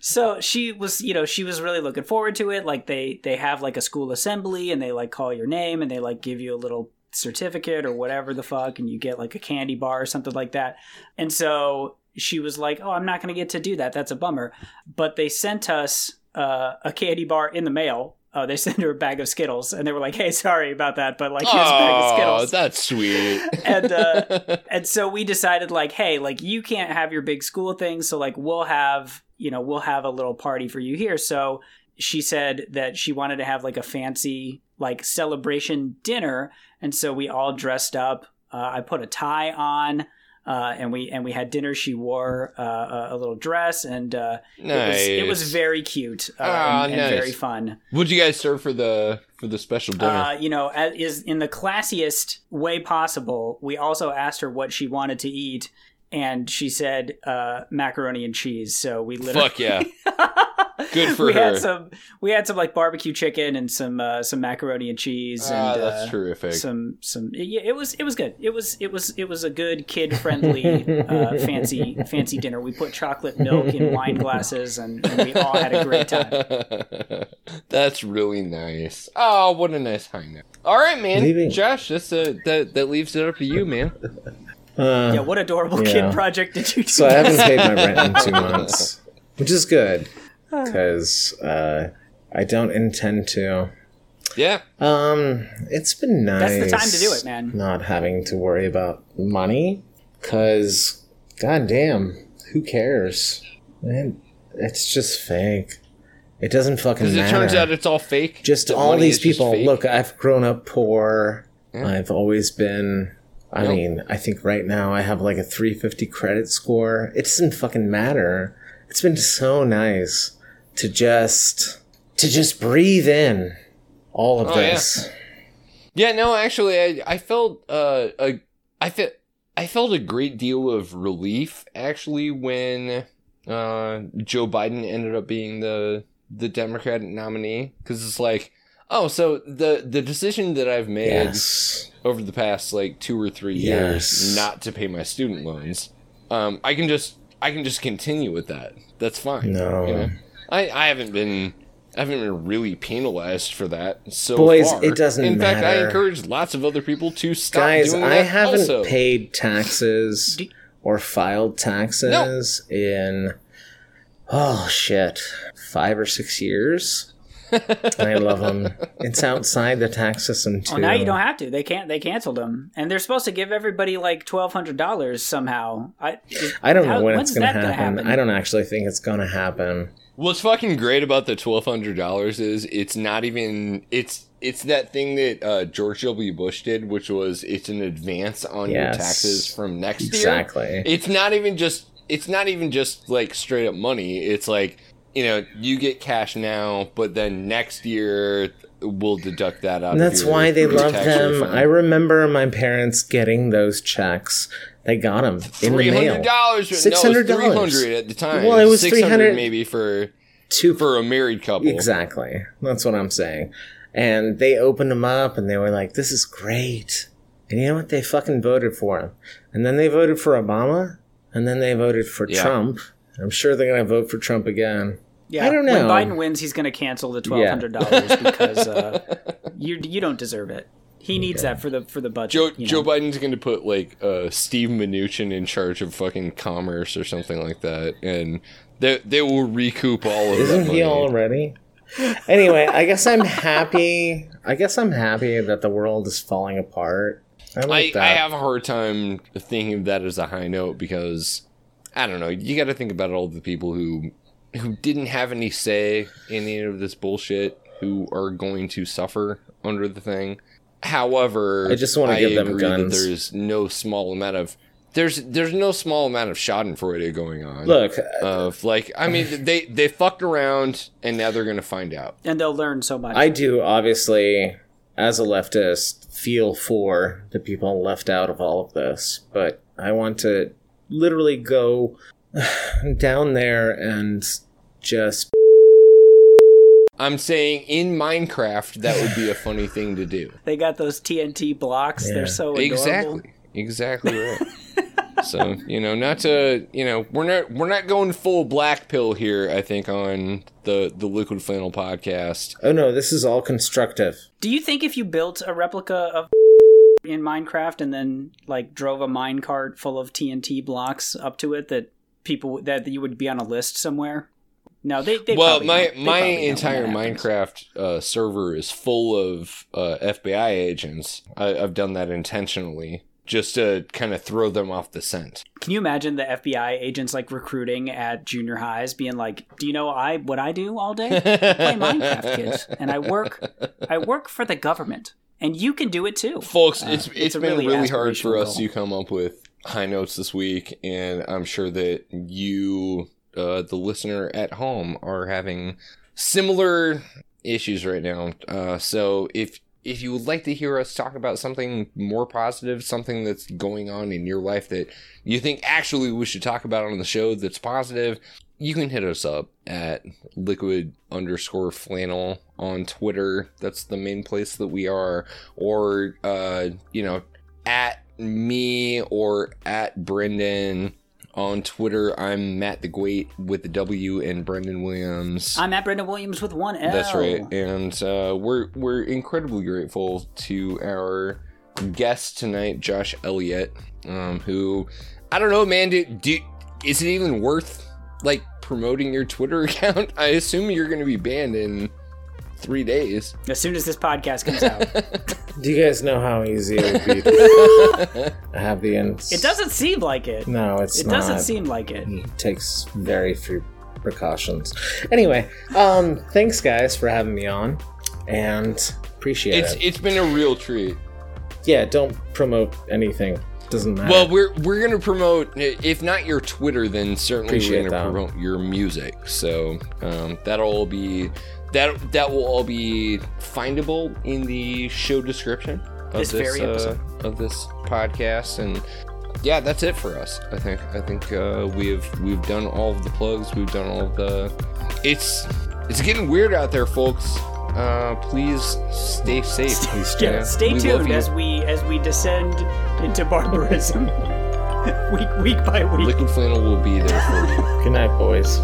So she was, you know, she was really looking forward to it. Like they they have like a school assembly, and they like call your name, and they like give you a little certificate or whatever the fuck, and you get like a candy bar or something like that. And so she was like, "Oh, I'm not going to get to do that. That's a bummer." But they sent us uh, a candy bar in the mail. Uh, they sent her a bag of Skittles, and they were like, "Hey, sorry about that, but like here's a bag of oh, Skittles." that's sweet. and uh, and so we decided like hey like you can't have your big school thing so like we'll have you know we'll have a little party for you here so she said that she wanted to have like a fancy like celebration dinner and so we all dressed up uh, i put a tie on uh, and we and we had dinner. She wore uh, a, little dress, and uh, it, was, it was very cute uh, Ah, and, and nice. very fun. What'd you guys serve for the for the special dinner? Uh, you know, as, is in the classiest way possible. We also asked her what she wanted to eat, and she said uh, macaroni and cheese. So we literally Fuck yeah. Good for we her. had some we had some like barbecue chicken and some uh, some macaroni and cheese. Ah, and, that's uh, terrific. Some some yeah, it was it was good. It was it was it was a good kid friendly uh, fancy fancy dinner. We put chocolate milk in wine glasses, and, and we all had a great time. That's really nice. Oh, what a nice high note. All right, man. Leaving- Josh, that's uh that that leaves it up to you, man. Uh, Yeah, what adorable Yeah. kid project did you do? So I haven't paid my rent in two months, which is good because uh, I don't intend to. Yeah. Um, it's been nice. That's the time to do it, man. Not having to worry about money, cause, goddamn, who cares? Man, it's just fake. It doesn't fucking Because it matter. turns out it's all fake. just The all these people. Look, I've grown up poor. Yeah. I've always been. I Yep. mean, I think right now I have like a 350 credit score. It doesn't fucking matter. It's been so nice to just to just breathe in all of Oh, yeah. this. Yeah, no, actually, I, I felt uh, a, I felt I felt a great deal of relief actually when uh, Joe Biden ended up being the the Democratic nominee because it's like, oh, so the the decision that I've made Yes. over the past like two or three Yes. years not to pay my student loans, um, I can just I can just continue with that. That's fine. No. you know? I I haven't been. I haven't been really penalized for that so Boys, far. it doesn't In fact, I encourage lots of other people to stop Guys, doing I haven't also. paid taxes or filed taxes in oh shit, 5 or 6 years. I love them. It's outside the tax system too. Well, now you don't have to. They can't. They canceled them, and they're supposed to give everybody like twelve hundred dollars somehow. I I don't know how- when it's going to that happen. I don't actually think it's going to happen. What's fucking great about the twelve hundred dollars is it's not even it's it's that thing that uh, George W. Bush did, which was it's an advance on your taxes from next year. Exactly. It's not even just it's not even just like straight up money. It's like you know you get cash now, but then next year we'll deduct that out. And that's your why they love them. refund. I remember my parents getting those checks. They got them in the Three hundred mail. dollars. $600. No, three hundred at the time. Well, it was 300 maybe for Two for a married couple. Exactly. That's what I'm saying. And they opened them up and they were like, this is great. And you know what? They fucking voted for him. And then they voted for Obama. And then they voted for Yeah. Trump. I'm sure they're going to vote for Trump again. Yeah. I don't know. When. Biden wins, he's going to cancel the twelve hundred dollars because uh, you you don't deserve it. He needs that for the for the budget. Joe you Joe? Biden's going to put like uh, Steve Mnuchin in charge of fucking commerce or something like that, and they they will recoup all of that Isn't money. he already? Anyway, I guess I'm happy. I guess I'm happy that the world is falling apart. I I, like that. I have a hard time thinking of that as a high note because I don't know. You got to think about all the people who who didn't have any say in any of this bullshit who are going to suffer under the thing. However, I just wanna give them agree guns. That there's no small amount of there's there's no small amount of Schadenfreude going on. Look, uh, of like I mean they they fucked around and now they're gonna find out. and they'll learn so much. I do obviously, as a leftist, feel for the people left out of all of this, but I want to literally go down there and just. I'm saying in Minecraft that would be a funny thing to do. they got those TNT blocks. Yeah. They're so adorable. Exactly. Exactly right. so, you know, not to you know, we're not we're not going full black pill here, I think, on the the liquid flannel podcast. Oh no, this is all constructive. Do you think if you built a replica of in Minecraft and then like drove a minecart full of TNT blocks up to it that people that you would be on a list somewhere? No, they. they well, my know. My probably know when entire. Minecraft uh, server is full of uh, FBI agents. I, I've done that intentionally just to kind of throw them off the scent. Can you imagine the FBI agents like recruiting at junior highs, being like, "Do you know I what I do all day? I play Minecraft, kids, and I work I work for the government, and you can do it too." folks it's it's a been really really, hard for us to come up with high notes this week and i'm sure that you uh, the listener at home are having similar issues right now uh, so if if you would like to hear us talk about something more positive something that's going on in your life that you think actually we should talk about on the show that's positive you can hit us up at liquid underscore flannel on Twitter. That's the main place that we are. Or, uh, you know, at me or at Brendan on Twitter. I'm Matt the Great with the W and Brendan Williams. I'm at Brendan Williams with one L. That's right. And uh, we're we're incredibly grateful to our guest tonight, Josh Elliott, um, who I don't know, man. Do, do is it even worth like promoting your Twitter account? I assume you're going to be banned in three days. As soon as this podcast comes out, Do you guys know how easy it would be to have the ends? it doesn't seem like it. No, it's it not. doesn't seem like it. He takes very few precautions. Anyway, um, thanks guys for having me on, and appreciate It's it. it's been a real treat. Yeah, don't promote anything. Doesn't matter. Well, we're we're gonna promote if not your Twitter, then certainly Appreciate we're gonna that. promote your music. So um, that'll all be that that will all be findable in the show description of This very uh, of this podcast and. Yeah, that's it for us. I think. I think uh, we've we've done all of the plugs. We've done all of the. It's it's getting weird out there, folks. Uh, please stay safe. Yeah, Yeah, stay we tuned as we as we descend into barbarism week week by week. Liquid flannel will be there for you. Good night, boys.